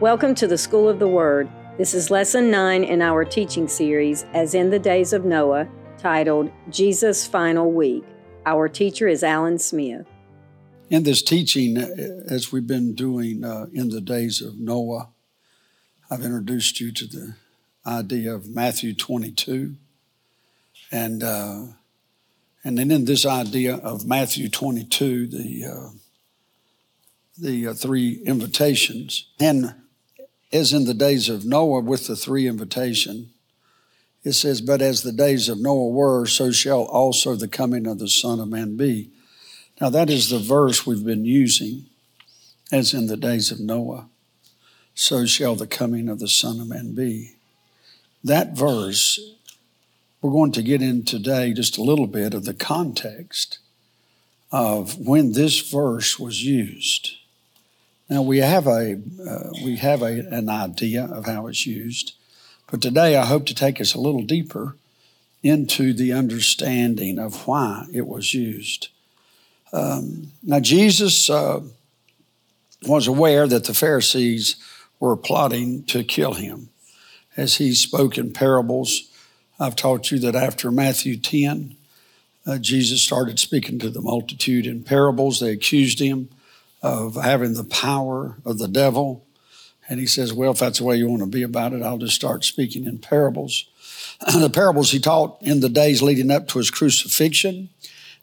Welcome to the School of the Word. This is lesson nine in our teaching series, As in the Days of Noah, titled Jesus' Final Week. Our teacher is Alan Smith. In this teaching, uh, as we've been doing uh, in the days of Noah, I've introduced you to the idea of Matthew 22. And, uh, and then in this idea of Matthew 22, the, uh, the uh, three invitations, and as in the days of Noah with the three invitation, it says, But as the days of Noah were, so shall also the coming of the Son of Man be. Now, that is the verse we've been using, as in the days of Noah, so shall the coming of the Son of Man be. That verse, we're going to get in today just a little bit of the context of when this verse was used. Now we have a uh, we have a, an idea of how it's used, but today I hope to take us a little deeper into the understanding of why it was used. Um, now Jesus uh, was aware that the Pharisees were plotting to kill him, as he spoke in parables. I've taught you that after Matthew ten, uh, Jesus started speaking to the multitude in parables. They accused him of having the power of the devil. And he says, Well, if that's the way you want to be about it, I'll just start speaking in parables. the parables he taught in the days leading up to his crucifixion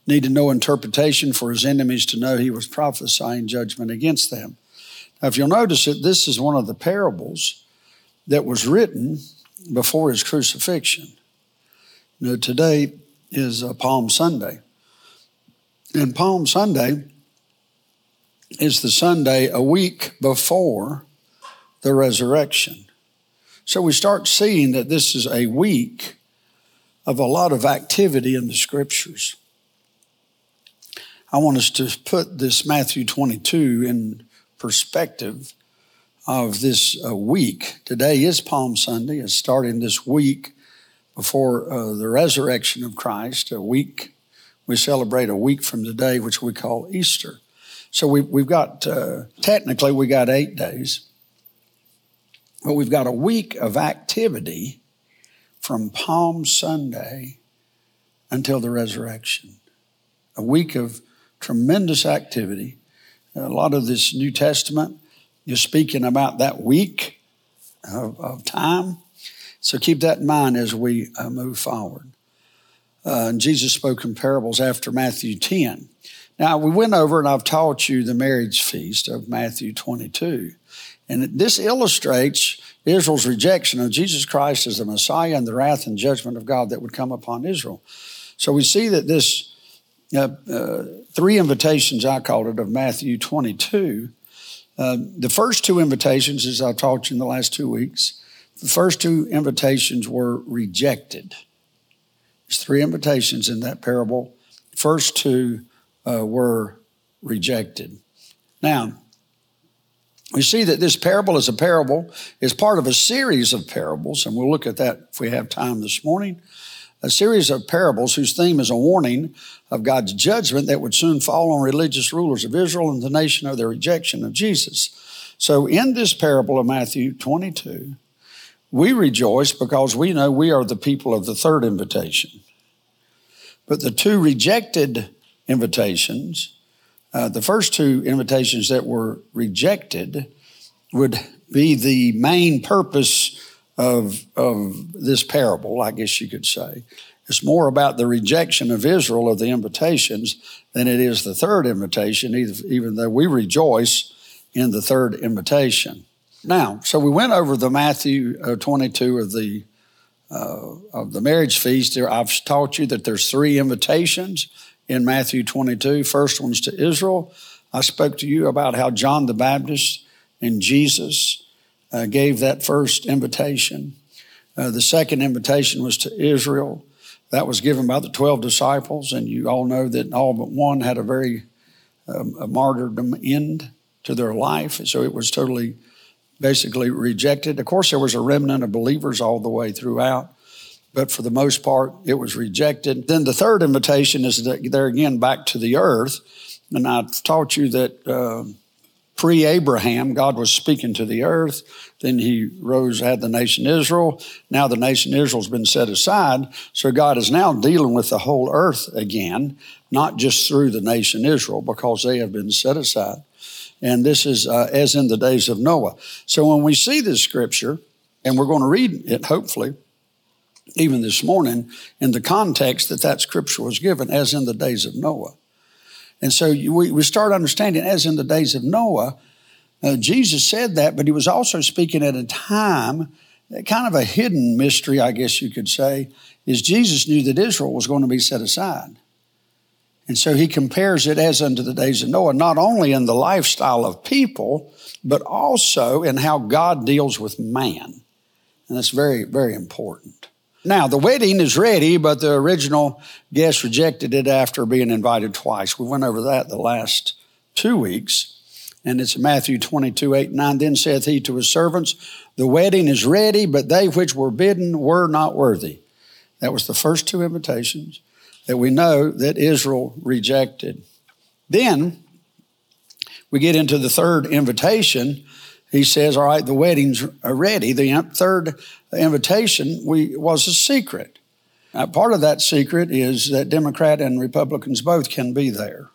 needed no interpretation for his enemies to know he was prophesying judgment against them. Now, if you'll notice it, this is one of the parables that was written before his crucifixion. You know, today is uh, Palm Sunday. And Palm Sunday, is the Sunday a week before the resurrection. So we start seeing that this is a week of a lot of activity in the scriptures. I want us to put this Matthew 22 in perspective of this uh, week. Today is Palm Sunday. It's starting this week before uh, the resurrection of Christ, a week. We celebrate a week from today, which we call Easter. So we, we've got, uh, technically, we got eight days, but we've got a week of activity from Palm Sunday until the resurrection. A week of tremendous activity. A lot of this New Testament is speaking about that week of, of time. So keep that in mind as we uh, move forward. Uh, Jesus spoke in parables after Matthew 10. Now, we went over and I've taught you the marriage feast of Matthew 22. And this illustrates Israel's rejection of Jesus Christ as the Messiah and the wrath and judgment of God that would come upon Israel. So we see that this uh, uh, three invitations, I called it, of Matthew 22. Uh, the first two invitations, as I taught you in the last two weeks, the first two invitations were rejected. There's three invitations in that parable. First two uh, were rejected. Now, we see that this parable is a parable, is part of a series of parables, and we'll look at that if we have time this morning. A series of parables whose theme is a warning of God's judgment that would soon fall on religious rulers of Israel and the nation of their rejection of Jesus. So, in this parable of Matthew 22, we rejoice because we know we are the people of the third invitation. But the two rejected invitations. Uh, the first two invitations that were rejected would be the main purpose of, of this parable, I guess you could say. It's more about the rejection of Israel of the invitations than it is the third invitation, even though we rejoice in the third invitation. Now, so we went over the Matthew uh, 22 of the uh, of the marriage feast. I've taught you that there's three invitations in Matthew 22. First one's to Israel. I spoke to you about how John the Baptist and Jesus uh, gave that first invitation. Uh, the second invitation was to Israel. That was given by the 12 disciples, and you all know that all but one had a very um, a martyrdom end to their life. So it was totally, basically rejected. Of course, there was a remnant of believers all the way throughout but for the most part, it was rejected. Then the third invitation is that there again back to the earth. And I've taught you that uh, pre Abraham, God was speaking to the earth. Then he rose, had the nation Israel. Now the nation Israel's been set aside. So God is now dealing with the whole earth again, not just through the nation Israel, because they have been set aside. And this is uh, as in the days of Noah. So when we see this scripture, and we're going to read it hopefully, even this morning, in the context that that scripture was given, as in the days of Noah. And so we, we start understanding, as in the days of Noah, uh, Jesus said that, but he was also speaking at a time, kind of a hidden mystery, I guess you could say, is Jesus knew that Israel was going to be set aside. And so he compares it as unto the days of Noah, not only in the lifestyle of people, but also in how God deals with man. And that's very, very important. Now, the wedding is ready, but the original guest rejected it after being invited twice. We went over that the last two weeks. And it's Matthew 22, 8, 9. Then saith he to his servants, The wedding is ready, but they which were bidden were not worthy. That was the first two invitations that we know that Israel rejected. Then we get into the third invitation, he says, All right, the wedding's ready. The third invitation we, was a secret. Now, part of that secret is that Democrat and Republicans both can be there.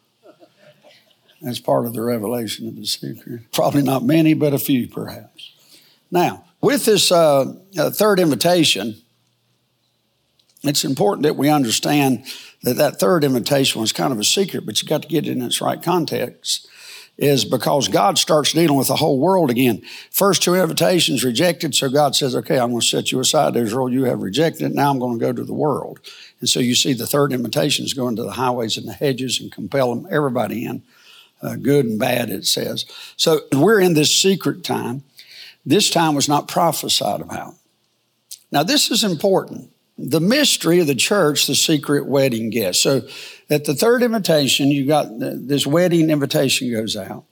That's part of the revelation of the secret. Probably not many, but a few perhaps. Now, with this uh, uh, third invitation, it's important that we understand that that third invitation was kind of a secret, but you got to get it in its right context is because God starts dealing with the whole world again. First two invitations rejected, so God says, okay, I'm going to set you aside, Israel. You have rejected. Now I'm going to go to the world. And so you see the third invitation is going to the highways and the hedges and compel them, everybody in, uh, good and bad, it says. So we're in this secret time. This time was not prophesied about. Now, this is important. The mystery of the church, the secret wedding guest. So at the third invitation, you got this wedding invitation goes out.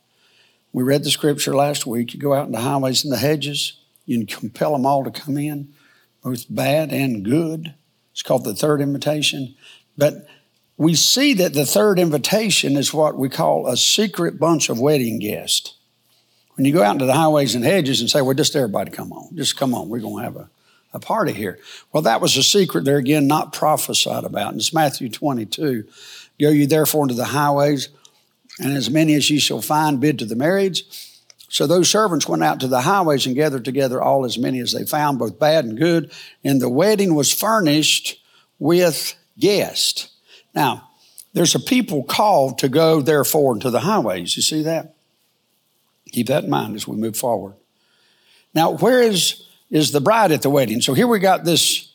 We read the scripture last week. You go out in the highways and the hedges, you compel them all to come in, both bad and good. It's called the third invitation. But we see that the third invitation is what we call a secret bunch of wedding guests. When you go out into the highways and hedges and say, well, just everybody come on, just come on, we're going to have a, a party here. Well, that was a secret there again, not prophesied about. And it's Matthew 22. Go you therefore into the highways, and as many as ye shall find, bid to the marriage. So those servants went out to the highways and gathered together all as many as they found, both bad and good. And the wedding was furnished with guests. Now, there's a people called to go therefore into the highways. You see that? Keep that in mind as we move forward. Now, where is is the bride at the wedding. So here we got this,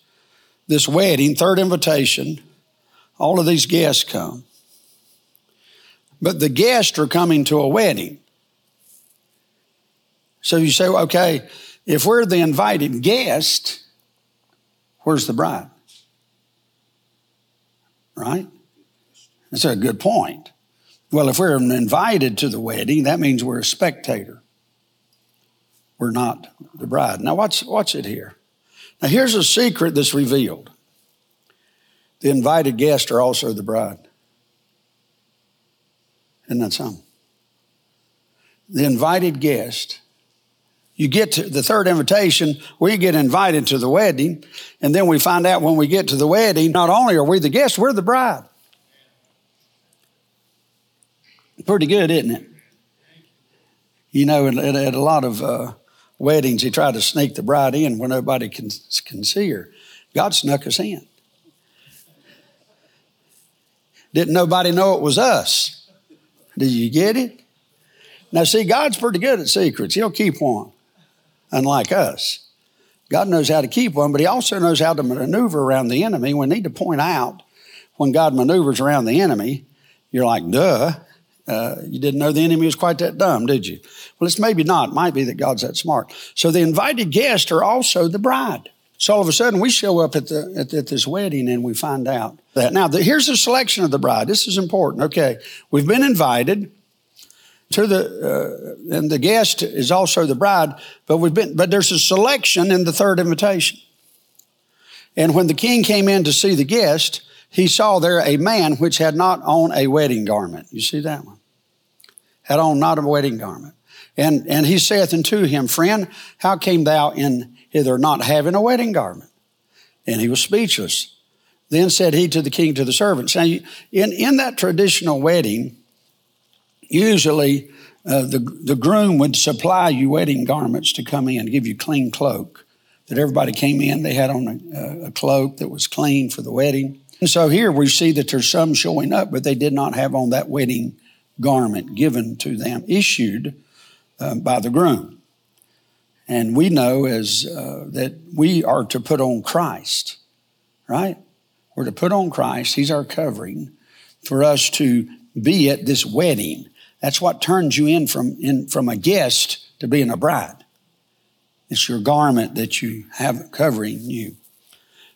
this wedding, third invitation. All of these guests come. But the guests are coming to a wedding. So you say, okay, if we're the invited guest, where's the bride? Right? That's a good point. Well, if we're invited to the wedding, that means we're a spectator we're not the bride. Now, watch, watch it here. Now, here's a secret that's revealed the invited guests are also the bride. Isn't that something? The invited guest. You get to the third invitation, we get invited to the wedding, and then we find out when we get to the wedding, not only are we the guests, we're the bride. Pretty good, isn't it? You know, at, at a lot of uh, weddings, he tried to sneak the bride in where nobody can, can see her. God snuck us in. Didn't nobody know it was us? Did you get it? Now, see, God's pretty good at secrets. He'll keep one, unlike us. God knows how to keep one, but He also knows how to maneuver around the enemy. We need to point out when God maneuvers around the enemy, you're like, duh. Uh, you didn't know the enemy was quite that dumb, did you? Well, it's maybe not. It might be that God's that smart. So the invited guests are also the bride. So all of a sudden, we show up at, the, at, at this wedding and we find out that. Now, the, here's the selection of the bride. This is important. Okay, we've been invited to the, uh, and the guest is also the bride, but we've been, but there's a selection in the third invitation. And when the king came in to see the guest, he saw there a man which had not on a wedding garment. You see that one? Had on not a wedding garment. And, and he saith unto him, Friend, how came thou in hither not having a wedding garment? And he was speechless. Then said he to the king to the servants. Now, in, in that traditional wedding, usually uh, the, the groom would supply you wedding garments to come in, give you clean cloak. That everybody came in, they had on a, a cloak that was clean for the wedding. And so here we see that there's some showing up, but they did not have on that wedding garment given to them, issued uh, by the groom. And we know as uh, that we are to put on Christ, right? We're to put on Christ. He's our covering for us to be at this wedding. That's what turns you in from, in, from a guest to being a bride. It's your garment that you have covering you.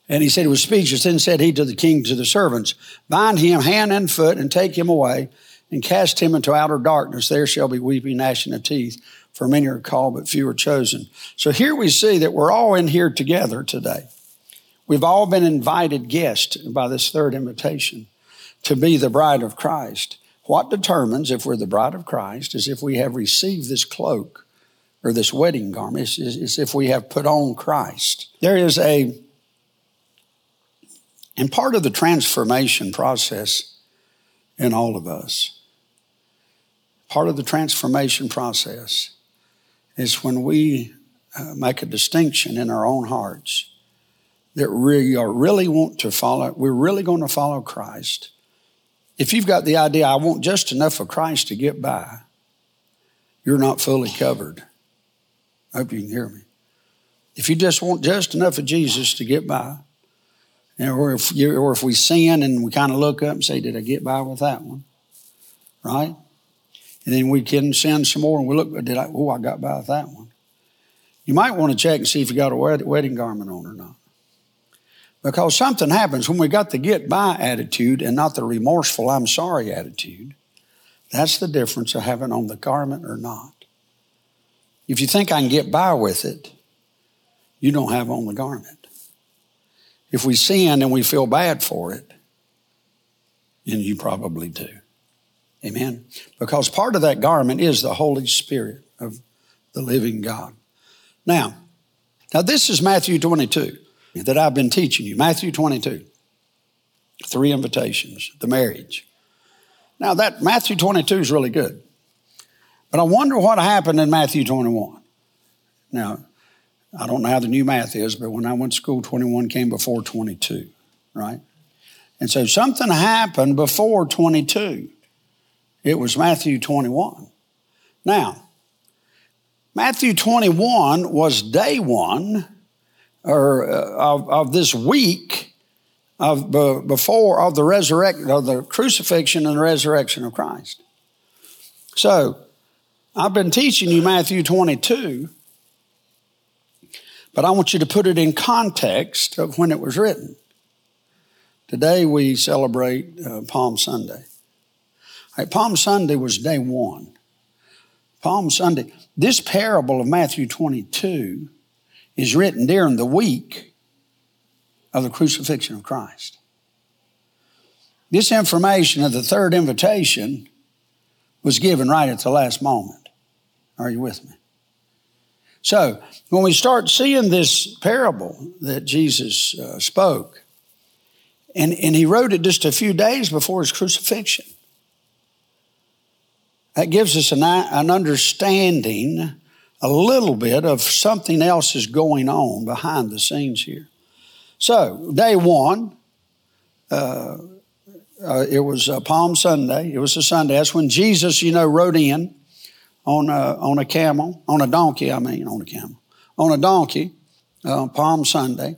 And he said he was speechless. Then said he to the king, to the servants, Bind him hand and foot and take him away and cast him into outer darkness. There shall be weeping, gnashing of teeth, for many are called, but few are chosen. So here we see that we're all in here together today. We've all been invited guests by this third invitation to be the bride of Christ. What determines if we're the bride of Christ is if we have received this cloak or this wedding garment, is if we have put on Christ. There is a, and part of the transformation process in all of us, part of the transformation process is when we uh, make a distinction in our own hearts that we are really want to follow, we're really going to follow Christ. If you've got the idea, I want just enough of Christ to get by, you're not fully covered. I hope you can hear me. If you just want just enough of Jesus to get by, or if, you, or if we sin and we kind of look up and say, Did I get by with that one? Right? And then we can sin some more and we look, Did I, oh, I got by with that one. You might want to check and see if you got a wedding garment on or not. Because something happens when we got the get by attitude and not the remorseful, I'm sorry attitude. That's the difference of having on the garment or not. If you think I can get by with it, you don't have on the garment. If we sin and we feel bad for it, then you probably do. Amen. Because part of that garment is the Holy Spirit of the living God. Now, now this is Matthew 22 that I've been teaching you. Matthew 22. Three invitations, the marriage. Now that Matthew 22 is really good. But I wonder what happened in Matthew 21. Now, I don't know how the new math is, but when I went to school, 21 came before 22, right? And so something happened before 22. It was Matthew 21. Now, Matthew 21 was day one or uh, of, of this week of before of the resurrection of the crucifixion and the resurrection of Christ. So I've been teaching you Matthew 22, but I want you to put it in context of when it was written. Today we celebrate uh, Palm Sunday. Right, Palm Sunday was day one. Palm Sunday. This parable of Matthew 22 is written during the week of the crucifixion of Christ. This information of the third invitation was given right at the last moment. Are you with me? So, when we start seeing this parable that Jesus uh, spoke, and, and he wrote it just a few days before his crucifixion, that gives us an, an understanding a little bit of something else is going on behind the scenes here. So, day one, uh, uh, it was uh, Palm Sunday. It was a Sunday. That's when Jesus, you know, rode in on a, on a camel, on a donkey, I mean, on a camel, on a donkey, uh, Palm Sunday.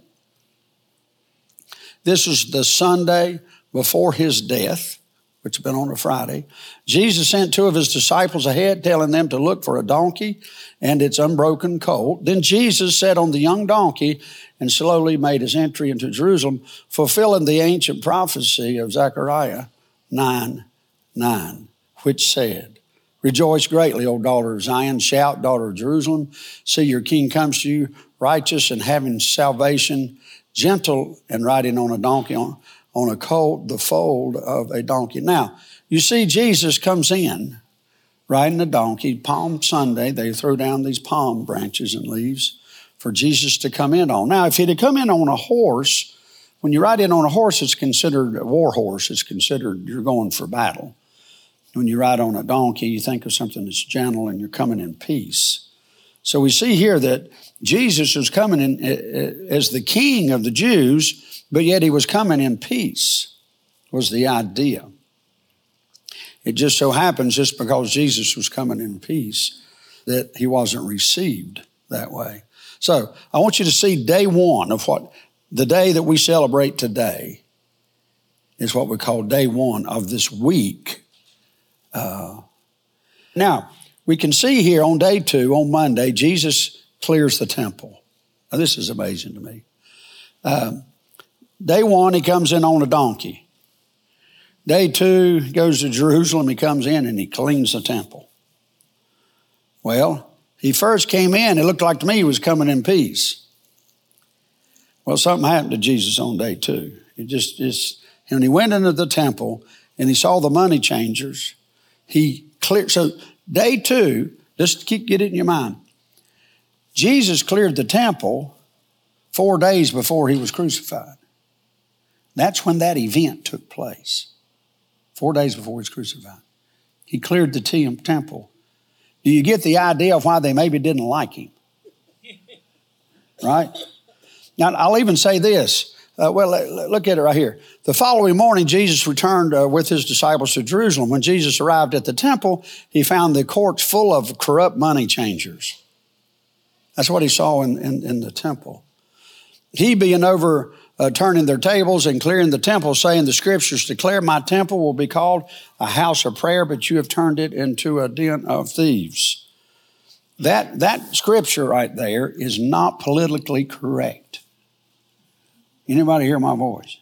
This is the Sunday before his death which had been on a Friday. Jesus sent two of his disciples ahead, telling them to look for a donkey and its unbroken colt. Then Jesus sat on the young donkey and slowly made his entry into Jerusalem, fulfilling the ancient prophecy of Zechariah 9 9, which said, Rejoice greatly, O daughter of Zion. Shout, daughter of Jerusalem. See, your king comes to you, righteous and having salvation, gentle and riding on a donkey, on, on a colt, the fold of a donkey. Now, you see, Jesus comes in riding a donkey. Palm Sunday, they throw down these palm branches and leaves for Jesus to come in on. Now, if he'd come in on a horse, when you ride in on a horse, it's considered a war horse. It's considered you're going for battle. When you ride on a donkey, you think of something that's gentle and you're coming in peace. So we see here that Jesus was coming in eh, eh, as the king of the Jews, but yet he was coming in peace, was the idea. It just so happens, just because Jesus was coming in peace, that he wasn't received that way. So I want you to see day one of what the day that we celebrate today is what we call day one of this week. Uh, now, we can see here on day two, on Monday, Jesus clears the temple. Now, this is amazing to me. Um, day one, he comes in on a donkey. Day two, he goes to Jerusalem, he comes in and he cleans the temple. Well, he first came in, it looked like to me he was coming in peace. Well, something happened to Jesus on day two. He just, just, when he went into the temple and he saw the money changers, he cleared. So Day two, just keep get it in your mind. Jesus cleared the temple four days before he was crucified. That's when that event took place. Four days before he was crucified. He cleared the temple. Do you get the idea of why they maybe didn't like him? Right? Now, I'll even say this uh, well, look at it right here. The following morning, Jesus returned uh, with his disciples to Jerusalem. When Jesus arrived at the temple, he found the courts full of corrupt money changers. That's what he saw in, in, in the temple. He being over uh, turning their tables and clearing the temple, saying, The scriptures declare my temple will be called a house of prayer, but you have turned it into a den of thieves. That, that scripture right there is not politically correct. Anybody hear my voice?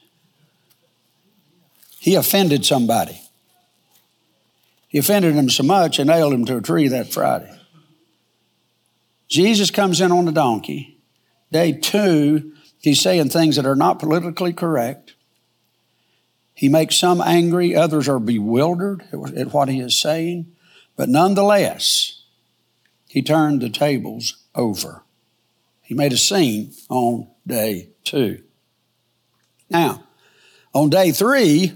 He offended somebody. He offended him so much and nailed him to a tree that Friday. Jesus comes in on a donkey. Day two, he's saying things that are not politically correct. He makes some angry, others are bewildered at what he is saying. But nonetheless, he turned the tables over. He made a scene on day two. Now, on day three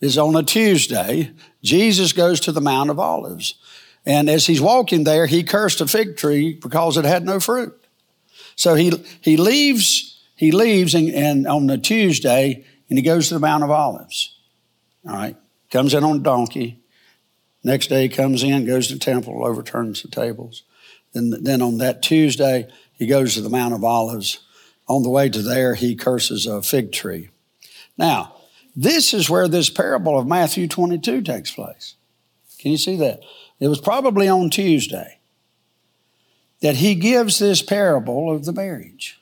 is on a Tuesday. Jesus goes to the Mount of Olives. And as he's walking there, he cursed a fig tree because it had no fruit. So he, he leaves, he leaves and, and on the Tuesday and he goes to the Mount of Olives. All right. Comes in on a donkey. Next day he comes in, goes to the temple, overturns the tables. Then, then on that Tuesday, he goes to the Mount of Olives on the way to there, he curses a fig tree. Now, this is where this parable of Matthew 22 takes place. Can you see that? It was probably on Tuesday that he gives this parable of the marriage.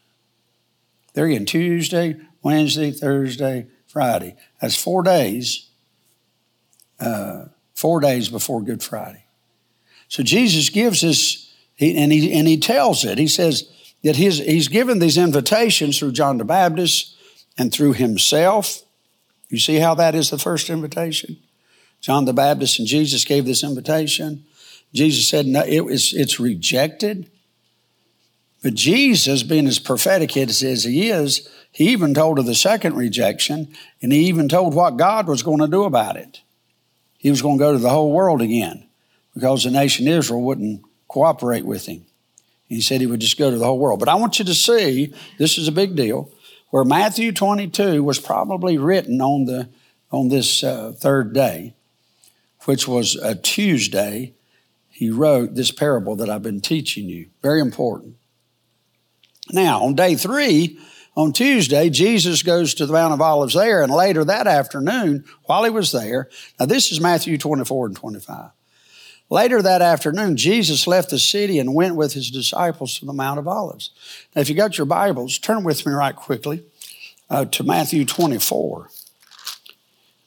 There again, Tuesday, Wednesday, Thursday, Friday. That's four days, uh, four days before Good Friday. So Jesus gives this, and he, and he tells it. He says, that he's, given these invitations through John the Baptist and through himself. You see how that is the first invitation? John the Baptist and Jesus gave this invitation. Jesus said, no, it was, it's rejected. But Jesus, being as prophetic as he is, he even told of the second rejection, and he even told what God was going to do about it. He was going to go to the whole world again because the nation Israel wouldn't cooperate with him. He said he would just go to the whole world. But I want you to see, this is a big deal, where Matthew 22 was probably written on, the, on this uh, third day, which was a Tuesday. He wrote this parable that I've been teaching you. Very important. Now, on day three, on Tuesday, Jesus goes to the Mount of Olives there, and later that afternoon, while he was there, now this is Matthew 24 and 25. Later that afternoon, Jesus left the city and went with his disciples to the Mount of Olives. Now, if you got your Bibles, turn with me right quickly uh, to Matthew 24. If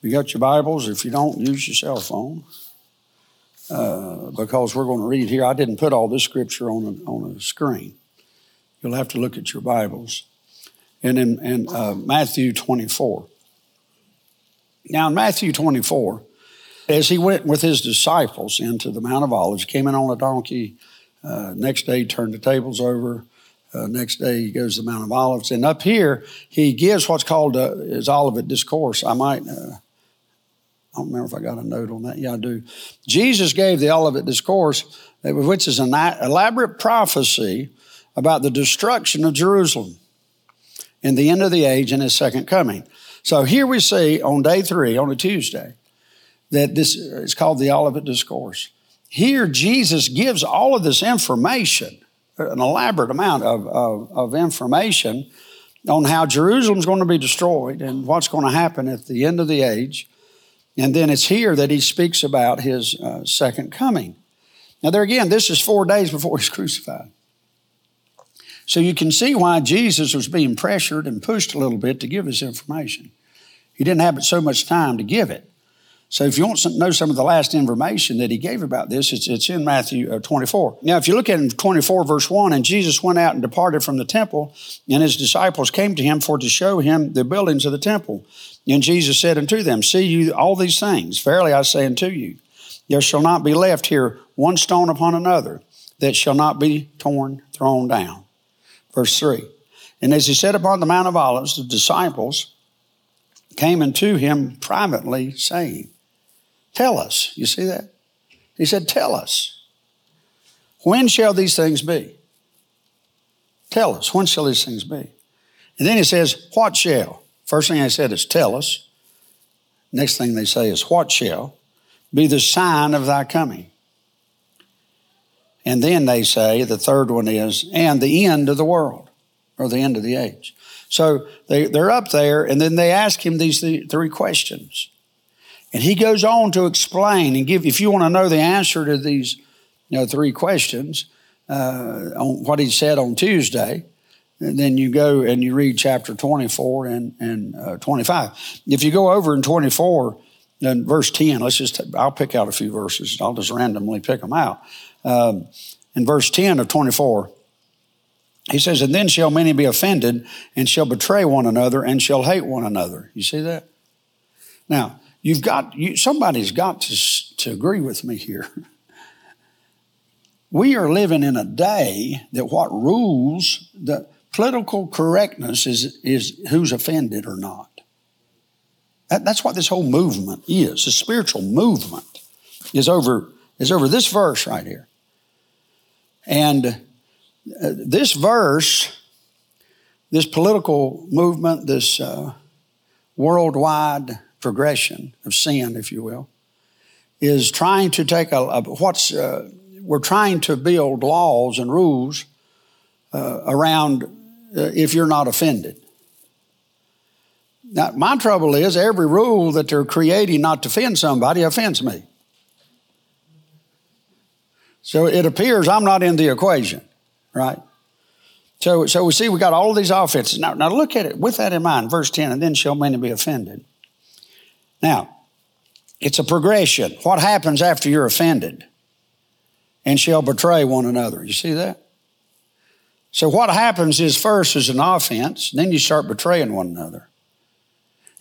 You got your Bibles? If you don't, use your cell phone. Uh, because we're going to read here. I didn't put all this scripture on a, on a screen. You'll have to look at your Bibles. And in, in uh, Matthew 24. Now, in Matthew 24, As he went with his disciples into the Mount of Olives, came in on a donkey. Uh, next day, he turned the tables over. Uh, next day, he goes to the Mount of Olives. And up here, he gives what's called uh, his Olivet Discourse. I might, uh, I don't remember if I got a note on that. Yeah, I do. Jesus gave the Olivet Discourse, which is an elaborate prophecy about the destruction of Jerusalem in the end of the age and his second coming. So here we see on day three, on a Tuesday, that this is called the Olivet Discourse. Here, Jesus gives all of this information an elaborate amount of, of, of information on how Jerusalem's going to be destroyed and what's going to happen at the end of the age. And then it's here that he speaks about his uh, second coming. Now, there again, this is four days before he's crucified. So you can see why Jesus was being pressured and pushed a little bit to give this information. He didn't have so much time to give it. So if you want to know some of the last information that he gave about this, it's, it's in Matthew uh, 24. Now, if you look at 24, verse 1, and Jesus went out and departed from the temple, and his disciples came to him for to show him the buildings of the temple. And Jesus said unto them, See you all these things? Verily I say unto you, there shall not be left here one stone upon another that shall not be torn, thrown down. Verse 3. And as he sat upon the Mount of Olives, the disciples came unto him privately, saying, Tell us. You see that? He said, Tell us. When shall these things be? Tell us. When shall these things be? And then he says, What shall? First thing I said is, Tell us. Next thing they say is, What shall be the sign of thy coming? And then they say, the third one is, and the end of the world, or the end of the age. So they, they're up there, and then they ask him these three questions. And he goes on to explain and give, if you want to know the answer to these you know, three questions, uh, on what he said on Tuesday, then you go and you read chapter 24 and, and uh, 25. If you go over in 24 and verse 10, let's just, I'll pick out a few verses. I'll just randomly pick them out. Um, in verse 10 of 24, he says, And then shall many be offended and shall betray one another and shall hate one another. You see that? Now, You've got, you, somebody's got to, to agree with me here. We are living in a day that what rules the political correctness is, is who's offended or not. That, that's what this whole movement is. The spiritual movement is over, is over this verse right here. And uh, this verse, this political movement, this uh, worldwide progression of sin, if you will, is trying to take a, a what's uh, we're trying to build laws and rules uh, around uh, if you're not offended. Now, my trouble is every rule that they're creating not to offend somebody offends me. So it appears I'm not in the equation, right? So, so we see we got all these offenses. Now, now look at it with that in mind, verse 10, and then shall many be offended. Now, it's a progression. What happens after you're offended? And shall betray one another. You see that? So what happens is first is an offense, then you start betraying one another.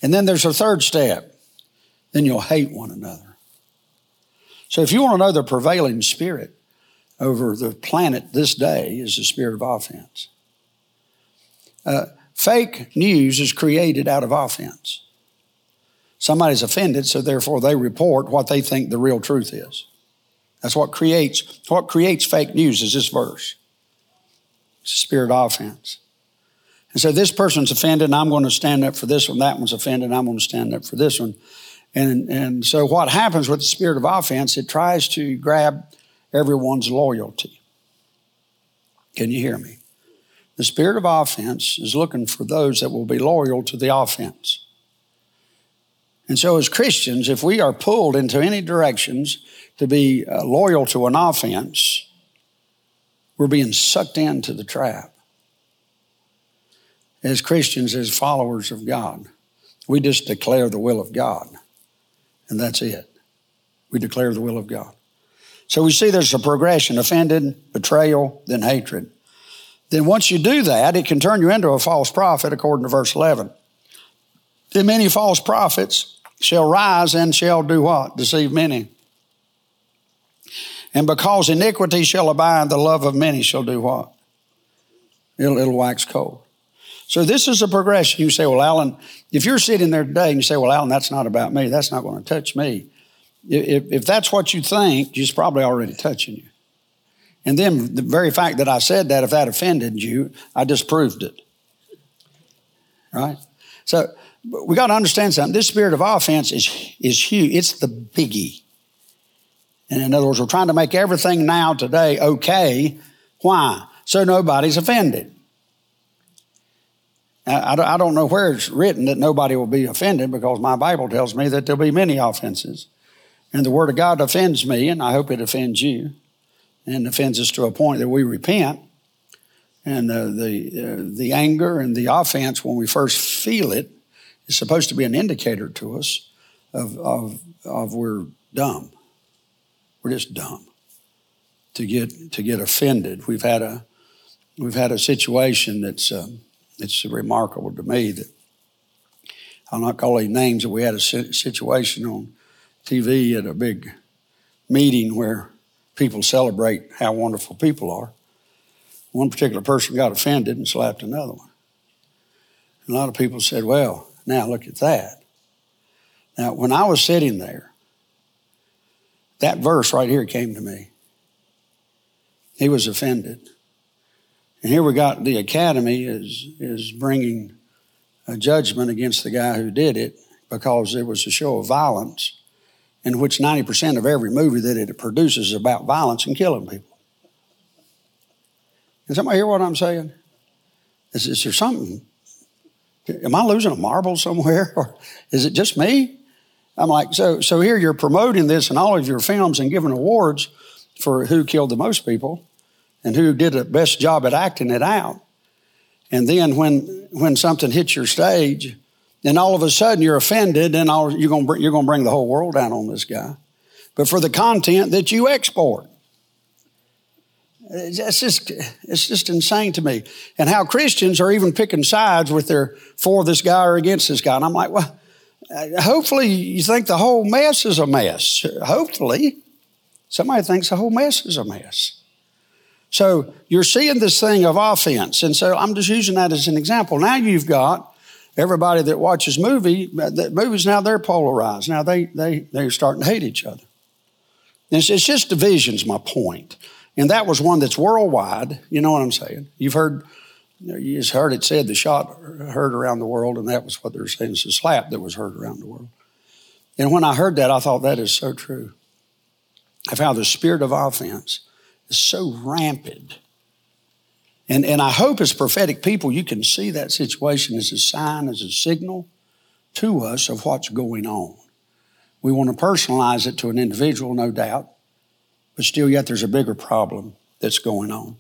And then there's a third step. Then you'll hate one another. So if you want to know the prevailing spirit over the planet this day is the spirit of offense. Uh, fake news is created out of offense. Somebody's offended, so therefore they report what they think the real truth is. That's what creates what creates fake news is this verse. It's a spirit offense. And so this person's offended, and I'm going to stand up for this one. That one's offended, and I'm going to stand up for this one. And, and so what happens with the spirit of offense, it tries to grab everyone's loyalty. Can you hear me? The spirit of offense is looking for those that will be loyal to the offense. And so, as Christians, if we are pulled into any directions to be uh, loyal to an offense, we're being sucked into the trap. As Christians, as followers of God, we just declare the will of God, and that's it. We declare the will of God. So we see there's a progression offended, betrayal, then hatred. Then once you do that, it can turn you into a false prophet, according to verse 11. Then many false prophets shall rise and shall do what? Deceive many. And because iniquity shall abide, the love of many shall do what? It'll, it'll wax cold. So this is a progression. You say, well, Alan, if you're sitting there today and you say, well, Alan, that's not about me, that's not going to touch me. If, if that's what you think, it's probably already touching you. And then the very fact that I said that, if that offended you, I disproved it. Right? So we got to understand something. This spirit of offense is, is huge. It's the biggie. And in other words, we're trying to make everything now today okay. Why? So nobody's offended. I don't know where it's written that nobody will be offended because my Bible tells me that there'll be many offenses. And the Word of God offends me, and I hope it offends you, and offends us to a point that we repent. And uh, the, uh, the anger and the offense, when we first feel it, is supposed to be an indicator to us of, of, of we're dumb. We're just dumb to get to get offended. We've had a we've had a situation that's uh, it's remarkable to me that I'll not call any names, but we had a situation on TV at a big meeting where people celebrate how wonderful people are. One particular person got offended and slapped another one. a lot of people said, "Well, now look at that." Now, when I was sitting there that verse right here came to me. He was offended. And here we got the academy is, is bringing a judgment against the guy who did it because it was a show of violence in which 90% of every movie that it produces is about violence and killing people. Can somebody hear what I'm saying? Is, is there something? Am I losing a marble somewhere? Or is it just me? I'm like, so, so here you're promoting this in all of your films and giving awards for who killed the most people and who did the best job at acting it out. And then when, when something hits your stage, then all of a sudden you're offended and all, you're going you're to bring the whole world down on this guy. But for the content that you export, it's just, it's just insane to me. And how Christians are even picking sides with their for this guy or against this guy. And I'm like, well, uh, hopefully you think the whole mess is a mess. Hopefully. Somebody thinks the whole mess is a mess. So you're seeing this thing of offense. And so I'm just using that as an example. Now you've got everybody that watches movie, uh, movies now they're polarized. Now they, they, they're starting to hate each other. It's, it's just division's my point. And that was one that's worldwide. You know what I'm saying? You've heard you just heard it said the shot heard around the world, and that was what they're saying. It's a slap that was heard around the world. And when I heard that, I thought that is so true. Of how the spirit of offense is so rampant. And, and I hope as prophetic people, you can see that situation as a sign, as a signal to us of what's going on. We want to personalize it to an individual, no doubt, but still, yet there's a bigger problem that's going on.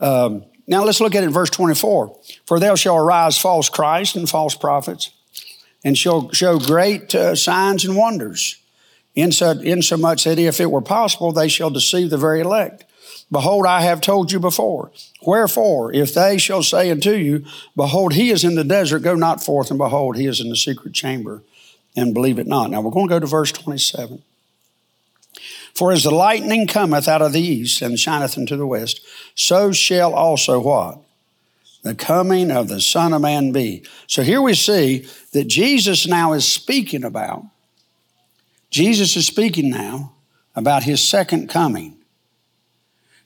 Um, now let's look at it in verse 24. For there shall arise false Christ and false prophets, and shall show great uh, signs and wonders, insomuch that if it were possible, they shall deceive the very elect. Behold, I have told you before. Wherefore, if they shall say unto you, Behold, he is in the desert, go not forth, and behold, he is in the secret chamber, and believe it not. Now we're going to go to verse 27. For as the lightning cometh out of the east and shineth into the west, so shall also what? The coming of the Son of Man be. So here we see that Jesus now is speaking about, Jesus is speaking now about his second coming.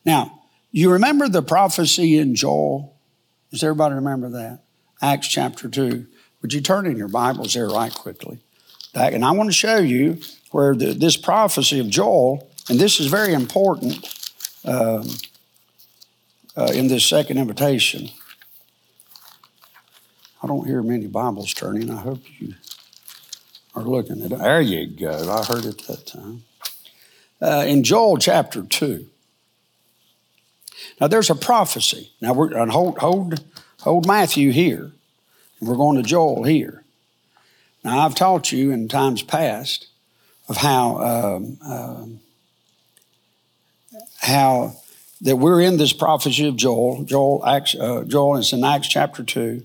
Now, you remember the prophecy in Joel? Does everybody remember that? Acts chapter 2. Would you turn in your Bibles there right quickly? And I want to show you where the, this prophecy of Joel, and this is very important um, uh, in this second invitation. I don't hear many Bibles turning. I hope you are looking at it. There you go. I heard it that time. Uh, in Joel chapter 2. Now there's a prophecy. Now we're and hold hold hold Matthew here. We're going to Joel here. Now I've taught you in times past of how um, um, how that we're in this prophecy of Joel. Joel, Acts, uh, Joel is in Acts chapter two,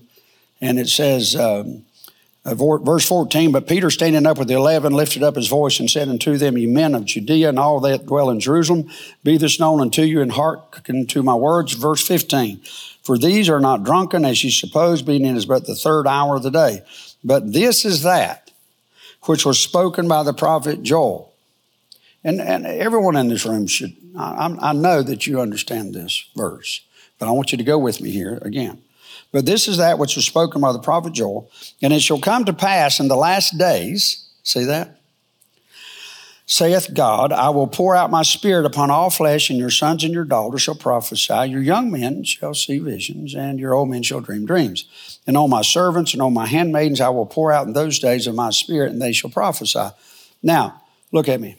and it says, um, Uh, verse 14, but Peter standing up with the eleven lifted up his voice and said unto them, Ye men of Judea and all that dwell in Jerusalem, be this known unto you and hearken to my words. Verse 15, for these are not drunken as ye suppose, being it is but the third hour of the day. But this is that which was spoken by the prophet Joel. And, and everyone in this room should, I, I know that you understand this verse, but I want you to go with me here again. But this is that which was spoken by the prophet Joel. And it shall come to pass in the last days, see that? Saith God, I will pour out my spirit upon all flesh, and your sons and your daughters shall prophesy. Your young men shall see visions, and your old men shall dream dreams. And on my servants and on my handmaidens I will pour out in those days of my spirit, and they shall prophesy. Now, look at me.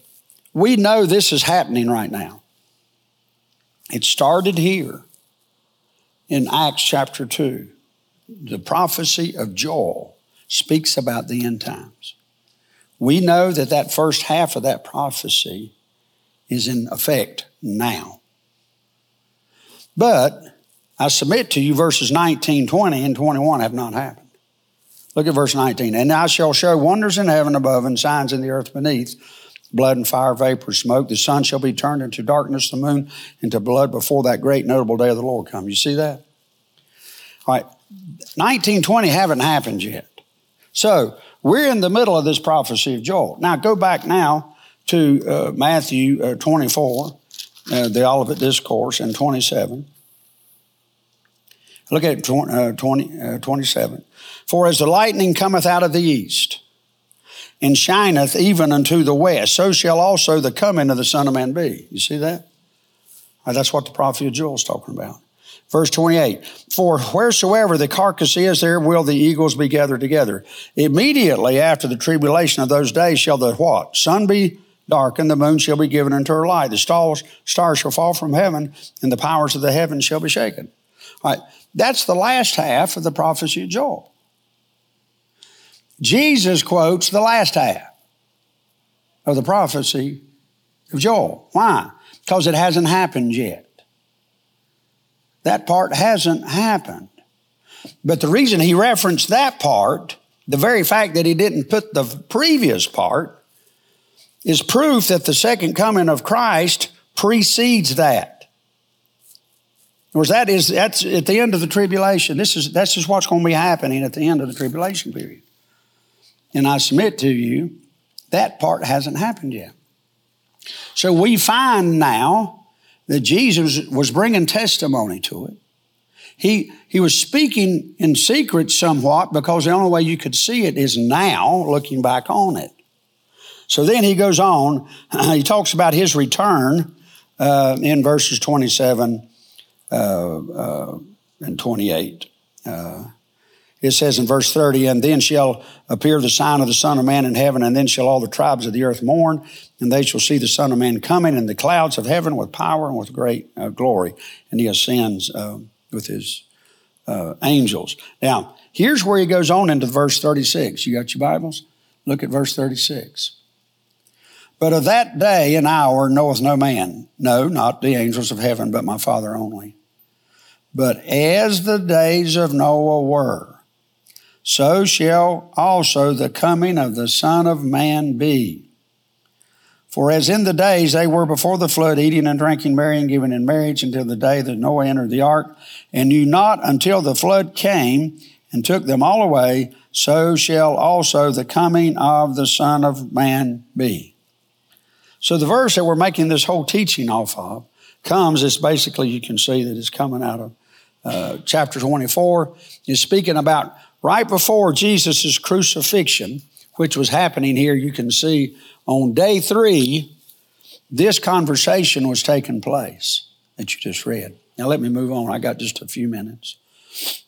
We know this is happening right now. It started here in Acts chapter 2, the prophecy of Joel speaks about the end times. We know that that first half of that prophecy is in effect now. But I submit to you verses 19, 20, and 21 have not happened. Look at verse 19. And I shall show wonders in heaven above and signs in the earth beneath blood and fire, vapor, smoke. The sun shall be turned into darkness, the moon into blood before that great notable day of the Lord come. You see that? All right. 1920 haven't happened yet. So we're in the middle of this prophecy of Joel. Now go back now to uh, Matthew uh, 24, uh, the Olivet Discourse, and 27. Look at 20, uh, 20 uh, 27. For as the lightning cometh out of the east, and shineth even unto the west, so shall also the coming of the Son of Man be. You see that? That's what the prophet of Joel is talking about. Verse 28, for wheresoever the carcass is, there will the eagles be gathered together. Immediately after the tribulation of those days shall the what? Sun be darkened, the moon shall be given into her light. The stars, stars shall fall from heaven, and the powers of the heavens shall be shaken. All right, that's the last half of the prophecy of Joel. Jesus quotes the last half of the prophecy of Joel. Why? Because it hasn't happened yet. That part hasn't happened. But the reason he referenced that part, the very fact that he didn't put the previous part, is proof that the second coming of Christ precedes that. In words, that is that's at the end of the tribulation. This is that's just what's going to be happening at the end of the tribulation period. And I submit to you, that part hasn't happened yet. So we find now that Jesus was bringing testimony to it. He, he was speaking in secret somewhat because the only way you could see it is now, looking back on it. So then he goes on, he talks about his return uh, in verses 27 uh, uh, and 28. It says in verse 30, and then shall appear the sign of the Son of Man in heaven, and then shall all the tribes of the earth mourn, and they shall see the Son of Man coming in the clouds of heaven with power and with great uh, glory. And he ascends uh, with his uh, angels. Now, here's where he goes on into verse 36. You got your Bibles? Look at verse 36. But of that day and hour knoweth no man, no, not the angels of heaven, but my Father only. But as the days of Noah were, so shall also the coming of the Son of Man be. For as in the days they were before the flood, eating and drinking, marrying, giving in marriage, until the day that Noah entered the ark, and knew not until the flood came and took them all away, so shall also the coming of the Son of Man be. So the verse that we're making this whole teaching off of comes, is basically, you can see that it's coming out of uh, chapter 24, is speaking about right before Jesus' crucifixion, which was happening here, you can see on day three, this conversation was taking place that you just read. Now, let me move on. I got just a few minutes.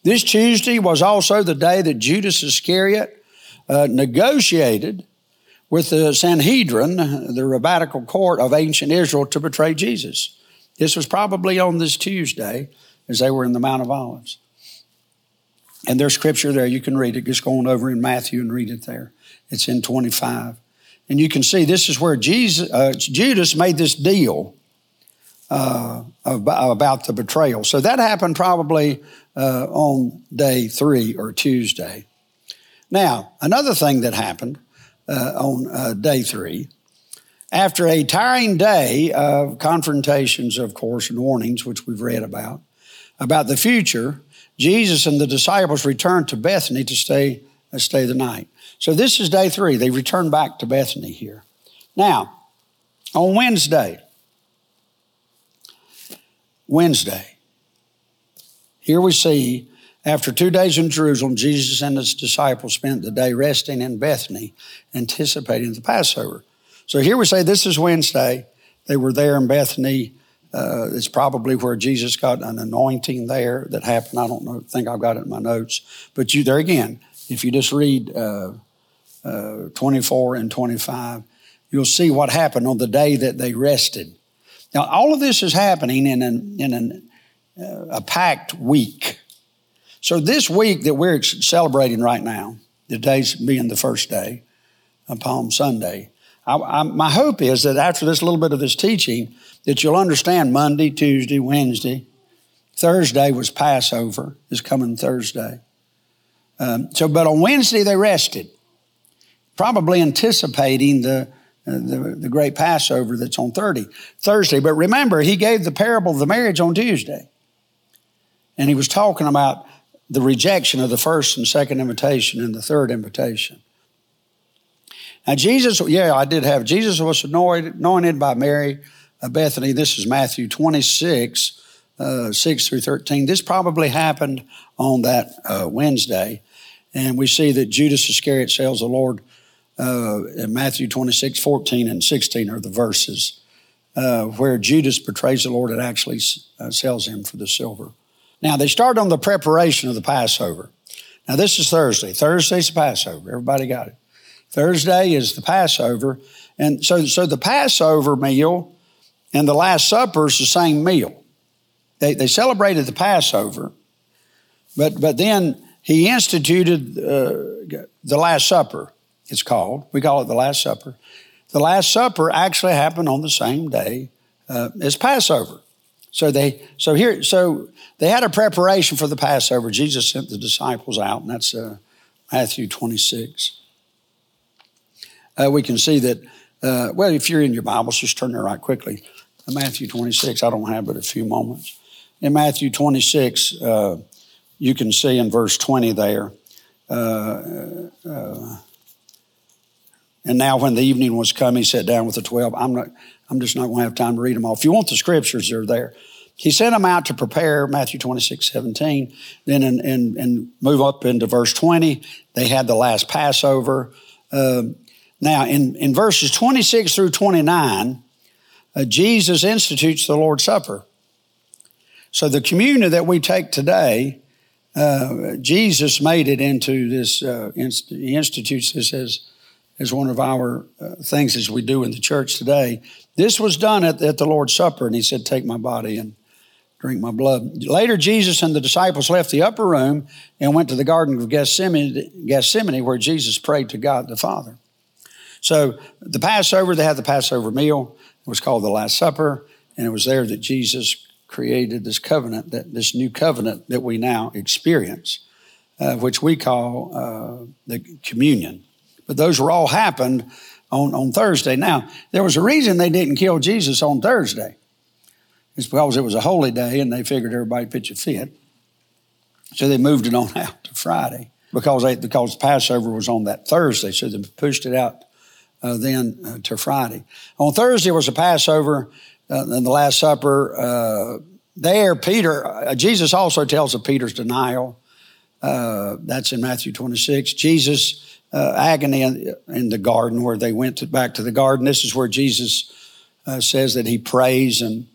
This Tuesday was also the day that Judas Iscariot uh, negotiated with the Sanhedrin, the rabbinical court of ancient Israel, to betray Jesus. This was probably on this Tuesday as they were in the Mount of Olives. And there's scripture there. You can read it. Just go on over in Matthew and read it there. It's in 25. And you can see this is where Jesus, uh, Judas made this deal uh, about the betrayal. So that happened probably uh, on day three or Tuesday. Now, another thing that happened uh, on uh, day three, after a tiring day of confrontations, of course, and warnings, which we've read about, about the future, Jesus and the disciples returned to Bethany to stay, uh, stay the night. So this is day three. They returned back to Bethany here. Now, on Wednesday, Wednesday, here we see after two days in Jerusalem, Jesus and his disciples spent the day resting in Bethany, anticipating the Passover. So here we say this is Wednesday. They were there in Bethany. Uh, it's probably where Jesus got an anointing there that happened. I don't know, think I've got it in my notes. But you there again, if you just read uh, uh, 24 and 25, you'll see what happened on the day that they rested. Now, all of this is happening in an, in an, uh, a packed week. So this week that we're celebrating right now, the days being the first day, Palm Sunday, I, I, my hope is that after this little bit of this teaching, that you'll understand Monday, Tuesday, Wednesday, Thursday was Passover, is coming Thursday. Um, so, but on Wednesday they rested, probably anticipating the, uh, the, the great Passover that's on 30, Thursday. But remember, he gave the parable of the marriage on Tuesday. And he was talking about the rejection of the first and second invitation and the third invitation. Now, Jesus, yeah, I did have, Jesus was anointed, by Mary of Bethany. This is Matthew 26, uh, 6 through 13. This probably happened on that uh, Wednesday. And we see that Judas Iscariot sells the Lord uh, in Matthew 26, 14 and 16 are the verses uh, where Judas betrays the Lord and actually uh, sells him for the silver. Now, they start on the preparation of the Passover. Now, this is Thursday. Thursday's the Passover. Everybody got it. Thursday is the Passover. And so, so the Passover meal and the Last Supper is the same meal. They, they celebrated the Passover, but, but then he instituted uh, the Last Supper, it's called. We call it the Last Supper. The Last Supper actually happened on the same day uh, as Passover. So they so here so they had a preparation for the Passover. Jesus sent the disciples out, and that's uh, Matthew 26. Uh, we can see that. Uh, well, if you're in your Bibles, just turn there right quickly. Matthew 26. I don't have but a few moments. In Matthew 26, uh, you can see in verse 20 there. Uh, uh, and now, when the evening was come, he sat down with the twelve. I'm not. I'm just not going to have time to read them all. If you want the scriptures, they're there. He sent them out to prepare, Matthew 26, 17. Then, and in, in, move up into verse 20, they had the last Passover. Uh, now, in, in verses 26 through 29, uh, Jesus institutes the Lord's Supper. So the communion that we take today, uh, Jesus made it into this, uh, inst- he institutes this as as one of our uh, things as we do in the church today. This was done at, at the Lord's Supper, and he said, Take my body and drink my blood. Later, Jesus and the disciples left the upper room and went to the Garden of Gethsemane, Gethsemane where Jesus prayed to God the Father. So, the Passover, they had the Passover meal. It was called the Last Supper, and it was there that Jesus created this covenant, that this new covenant that we now experience, uh, which we call uh, the communion. But those were all happened on, on Thursday. Now, there was a reason they didn't kill Jesus on Thursday. It's because it was a holy day and they figured everybody pitch a fit. So they moved it on out to Friday because they, because Passover was on that Thursday. So they pushed it out uh, then uh, to Friday. On Thursday was a Passover uh, and the Last Supper. Uh, there, Peter, Jesus also tells of Peter's denial. That's in Matthew 26. Jesus agony in, in, the garden where they went to, back to the garden. This is where Jesus says that he prays, and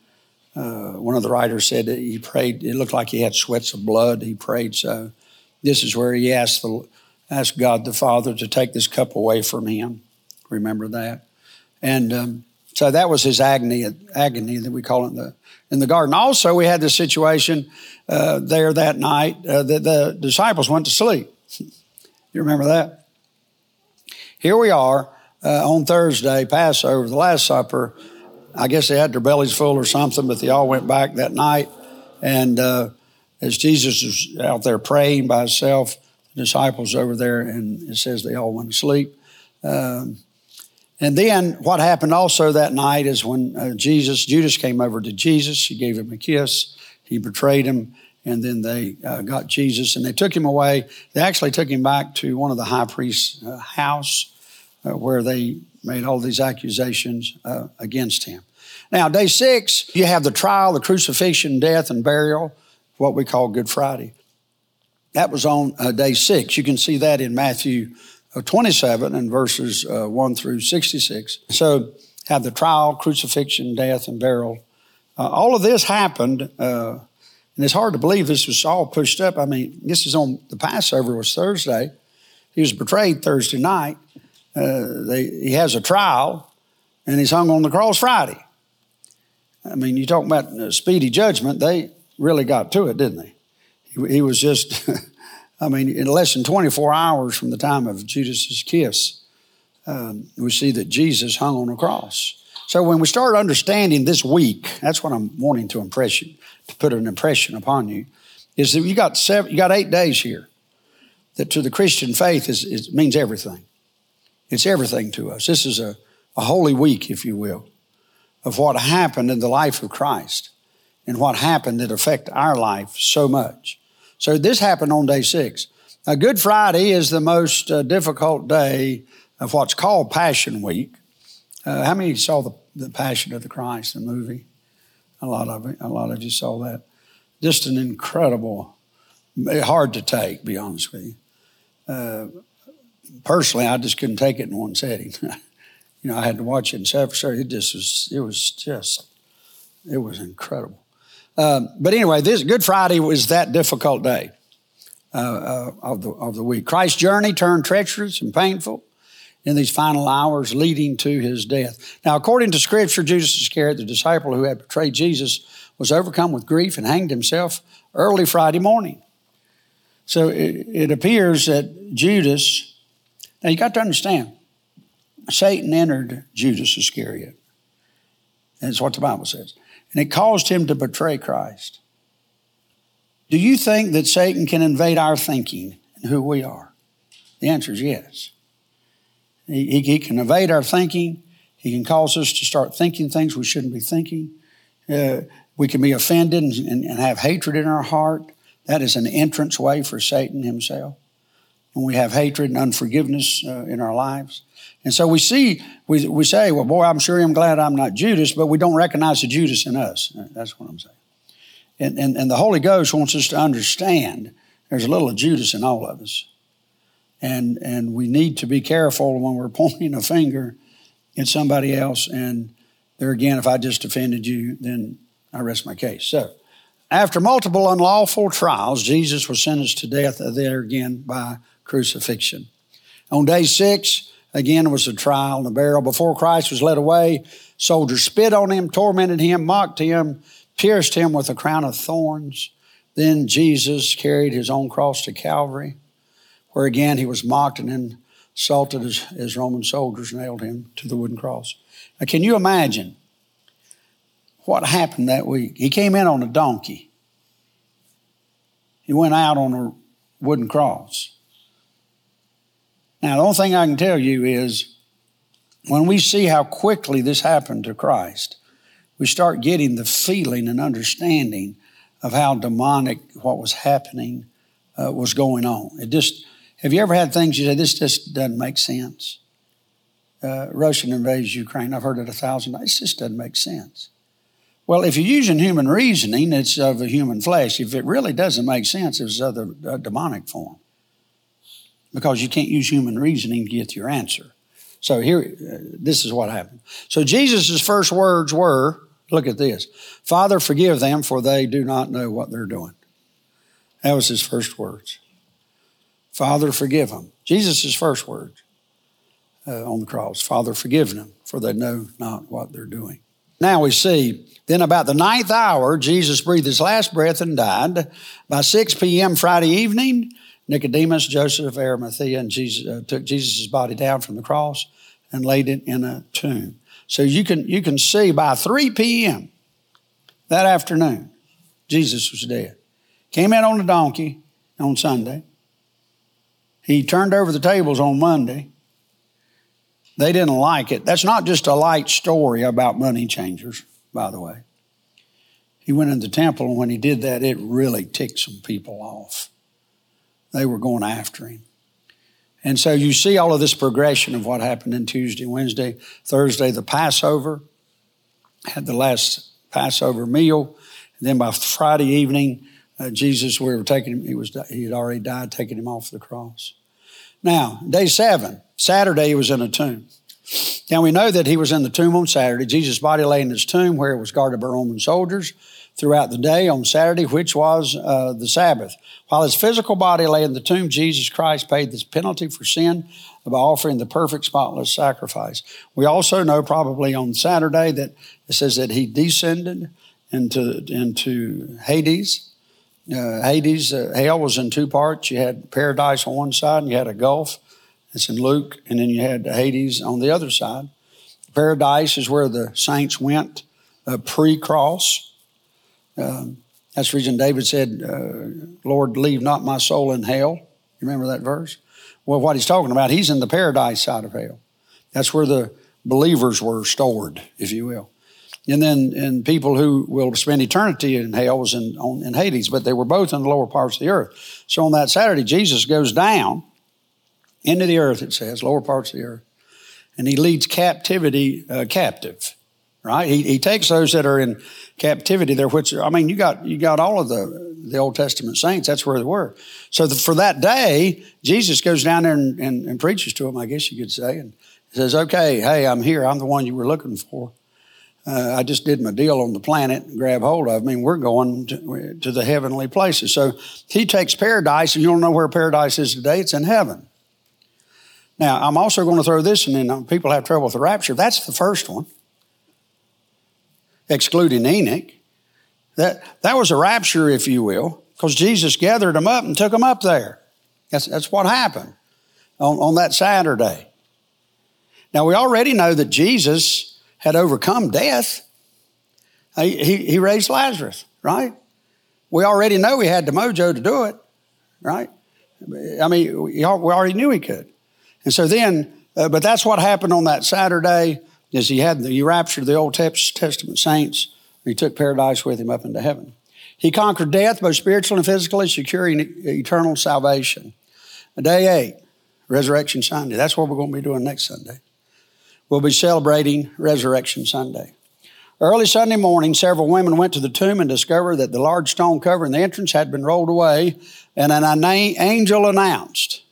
uh, one of the writers said he prayed. It looked like he had sweats of blood. He prayed so. This is where he asked the asked God the Father to take this cup away from him. Remember that, and um, so that was his agony. Agony that we call it in the in the garden. Also, we had the situation uh, there that night uh, that the disciples went to sleep. you remember that? Here we are uh, on Thursday, Passover, the Last Supper. I guess they had their bellies full or something, but they all went back that night. And uh, as Jesus was out there praying by himself, the disciples over there, and it says they all went to sleep. Um, and then what happened also that night is when uh, Jesus, Judas came over to Jesus, he gave him a kiss, he betrayed him, and then they uh, got Jesus and they took him away. They actually took him back to one of the high priest's uh, house uh, where they made all these accusations uh, against him. Now, day six, you have the trial, the crucifixion, death, and burial, what we call Good Friday. That was on uh, day six. You can see that in Matthew 27 and verses uh, 1 through 66. So, have the trial, crucifixion, death, and burial. Uh, all of this happened uh, and it's hard to believe this was all pushed up. I mean, this is on the Passover was Thursday. He was betrayed Thursday night. Uh, they, he has a trial, and he's hung on the cross Friday. I mean, you talk about speedy judgment. They really got to it, didn't they? He, he was just, I mean, in less than 24 hours from the time of Judas's kiss, um, we see that Jesus hung on a cross. So when we start understanding this week, that's what I'm wanting to impress you to put an impression upon you is that you got seven, you got eight days here that to the Christian faith is, is means everything. It's everything to us. This is a, a holy week, if you will, of what happened in the life of Christ and what happened that affect our life so much. So this happened on day six. Now, Good Friday is the most uh, difficult day of what's called Passion Week. Uh, how many saw the, the Passion of the Christ, the movie? A lot of a lot of you saw that. Just an incredible, hard to take. Be honest with you. Uh, personally, I just couldn't take it in one setting. you know, I had to watch it in several. It just was. It was just. It was incredible. Um, but anyway, this Good Friday was that difficult day uh, uh, of the of the week. Christ's journey turned treacherous and painful in these final hours leading to his death. Now, according to Scripture, Judas Iscariot, the disciple who had betrayed Jesus, was overcome with grief and hanged himself early Friday morning. So it, it appears that Judas, now you got to understand, Satan entered Judas Iscariot. That's what the Bible says. And it caused him to betray Christ. Do you think that Satan can invade our thinking and who we are? The answer is yes. He, he, can invade our thinking. He can cause us to start thinking things we shouldn't be thinking. Uh, we can be offended and, and, and, have hatred in our heart. That is an entrance way for Satan himself. When we have hatred and unforgiveness uh, in our lives. And so we see, we, we say, well, boy, I'm sure I'm glad I'm not Judas, but we don't recognize the Judas in us. That's what I'm saying. And, and, and the Holy Ghost wants us to understand there's a little of Judas in all of us. And, and we need to be careful when we're pointing a finger at somebody else. And there again, if I just offended you, then I rest my case. So, after multiple unlawful trials, Jesus was sentenced to death there again by crucifixion. On day six, again was a trial and a burial. Before Christ was led away, soldiers spit on him, tormented him, mocked him, pierced him with a crown of thorns. Then Jesus carried his own cross to Calvary where again he was mocked and insulted as, as Roman soldiers nailed him to the wooden cross. Now, can you imagine what happened that week? He came in on a donkey, he went out on a wooden cross. Now, the only thing I can tell you is when we see how quickly this happened to Christ, we start getting the feeling and understanding of how demonic what was happening uh, was going on. It just have you ever had things you say, this just doesn't make sense? Uh, Russia invades Ukraine. I've heard it a thousand times. It just doesn't make sense. Well, if you're using human reasoning, it's of a human flesh. If it really doesn't make sense, it's of a demonic form. Because you can't use human reasoning to get your answer. So here, uh, this is what happened. So Jesus' first words were, look at this, Father, forgive them, for they do not know what they're doing. That was his first words. Father, forgive them. Jesus' first words uh, on the cross Father, forgive them, for they know not what they're doing. Now we see, then about the ninth hour, Jesus breathed his last breath and died. By 6 p.m. Friday evening, Nicodemus, Joseph of Arimathea, and Jesus uh, took Jesus' body down from the cross and laid it in a tomb. So you can, you can see by 3 p.m. that afternoon, Jesus was dead. Came in on a donkey on Sunday He turned over the tables on Monday. They didn't like it. That's not just a light story about money changers, by the way. He went in the temple, and when he did that, it really ticked some people off. They were going after him. And so you see all of this progression of what happened in Tuesday, Wednesday, Thursday, the Passover, had the last Passover meal. And then by Friday evening, uh, Jesus, we were taking him, he, was, he had already died, taking him off the cross. Now, day seven, Saturday, he was in a tomb. Now we know that he was in the tomb on Saturday. Jesus' body lay in his tomb where it was guarded by Roman soldiers throughout the day on Saturday, which was uh, the Sabbath. While his physical body lay in the tomb, Jesus Christ paid the penalty for sin by offering the perfect, spotless sacrifice. We also know probably on Saturday that it says that he descended into, into Hades. Uh, Hades, uh, hell was in two parts. You had paradise on one side and you had a gulf. It's in Luke. And then you had Hades on the other side. Paradise is where the saints went uh, pre cross. Um, that's the reason David said, uh, Lord, leave not my soul in hell. You remember that verse? Well, what he's talking about, he's in the paradise side of hell. That's where the believers were stored, if you will. And then and people who will spend eternity in hell was in, on, in Hades, but they were both in the lower parts of the earth. So on that Saturday, Jesus goes down into the earth, it says, lower parts of the earth, and he leads captivity uh, captive right? He, he takes those that are in captivity there, which I mean, you got you got all of the the Old Testament saints. That's where they were. So the, for that day, Jesus goes down there and, and, and, preaches to them. I guess you could say, and says, "Okay, hey, I'm here. I'm the one you were looking for. Uh, I just did my deal on the planet. Grab hold of me. We're going to, to the heavenly places." So he takes paradise, and you don't know where paradise is today. It's in heaven. Now, I'm also going to throw this in, and people have trouble with the rapture. That's the first one excluding Enoch. That, that was a rapture, if you will, because Jesus gathered them up and took them up there. That's, that's what happened on, on that Saturday. Now, we already know that Jesus had overcome death. He, he, he raised Lazarus, right? We already know he had the mojo to do it, right? I mean, we already knew he could. And so then, uh, but that's what happened on that Saturday is he had he raptured the Old Testament saints. He took paradise with him up into heaven. He conquered death, both spiritual and physically, securing eternal salvation. Day eight, Resurrection Sunday. That's what we're going to be doing next Sunday. We'll be celebrating Resurrection Sunday. Early Sunday morning, several women went to the tomb and discovered that the large stone covering the entrance had been rolled away, and an angel announced.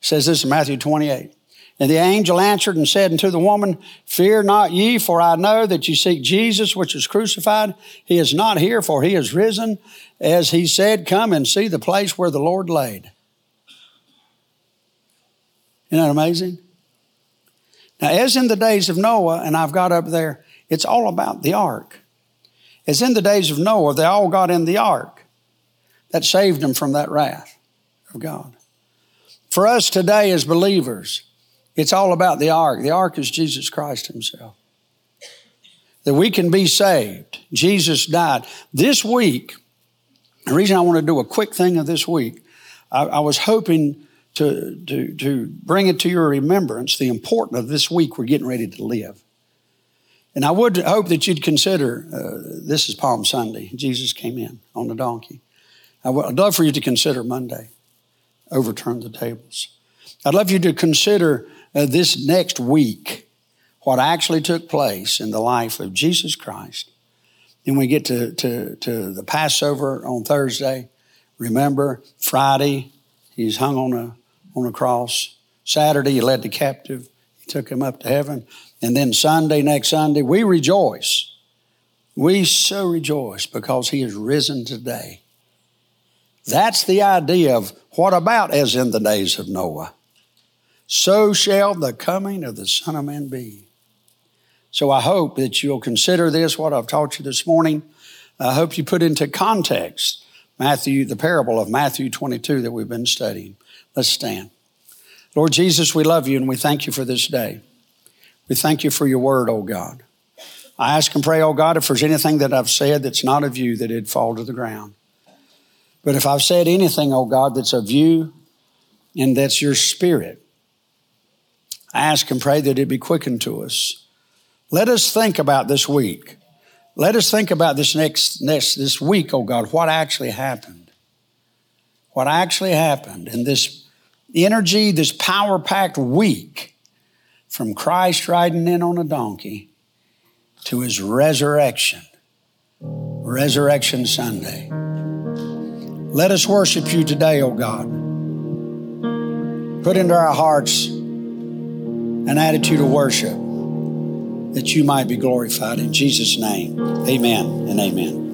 says this in Matthew 28. And the angel answered and said unto the woman, Fear not ye, for I know that ye seek Jesus, which is crucified. He is not here, for he is risen. As he said, Come and see the place where the Lord laid. Isn't that amazing? Now, as in the days of Noah, and I've got up there, it's all about the ark. As in the days of Noah, they all got in the ark. That saved them from that wrath of God. For us today as believers, it's all about the ark. The ark is Jesus Christ Himself. That we can be saved. Jesus died. This week, the reason I want to do a quick thing of this week, I, I was hoping to, to, to bring it to your remembrance the importance of this week we're getting ready to live. And I would hope that you'd consider uh, this is Palm Sunday. Jesus came in on the donkey. I would, I'd love for you to consider Monday, overturn the tables. I'd love you to consider uh, this next week what actually took place in the life of Jesus Christ. Then we get to, to, to the Passover on Thursday. Remember, Friday, he's hung on a, on a cross. Saturday, he led the captive. He took him up to heaven. And then Sunday, next Sunday, we rejoice. We so rejoice because he is risen today. That's the idea of what about as in the days of Noah? So shall the coming of the Son of Man be. So I hope that you'll consider this, what I've taught you this morning. I hope you put into context Matthew, the parable of Matthew 22 that we've been studying. Let's stand. Lord Jesus, we love you and we thank you for this day. We thank you for your word, oh God. I ask and pray, oh God, if there's anything that I've said that's not of you, that it'd fall to the ground. But if I've said anything, oh God, that's of you, and that's your spirit. Ask and pray that it be quickened to us. Let us think about this week. Let us think about this next, next this week, oh God, what actually happened. What actually happened in this energy, this power packed week from Christ riding in on a donkey to his resurrection, Resurrection Sunday. Let us worship you today, O oh God. Put into our hearts an attitude of worship that you might be glorified. In Jesus' name, amen and amen.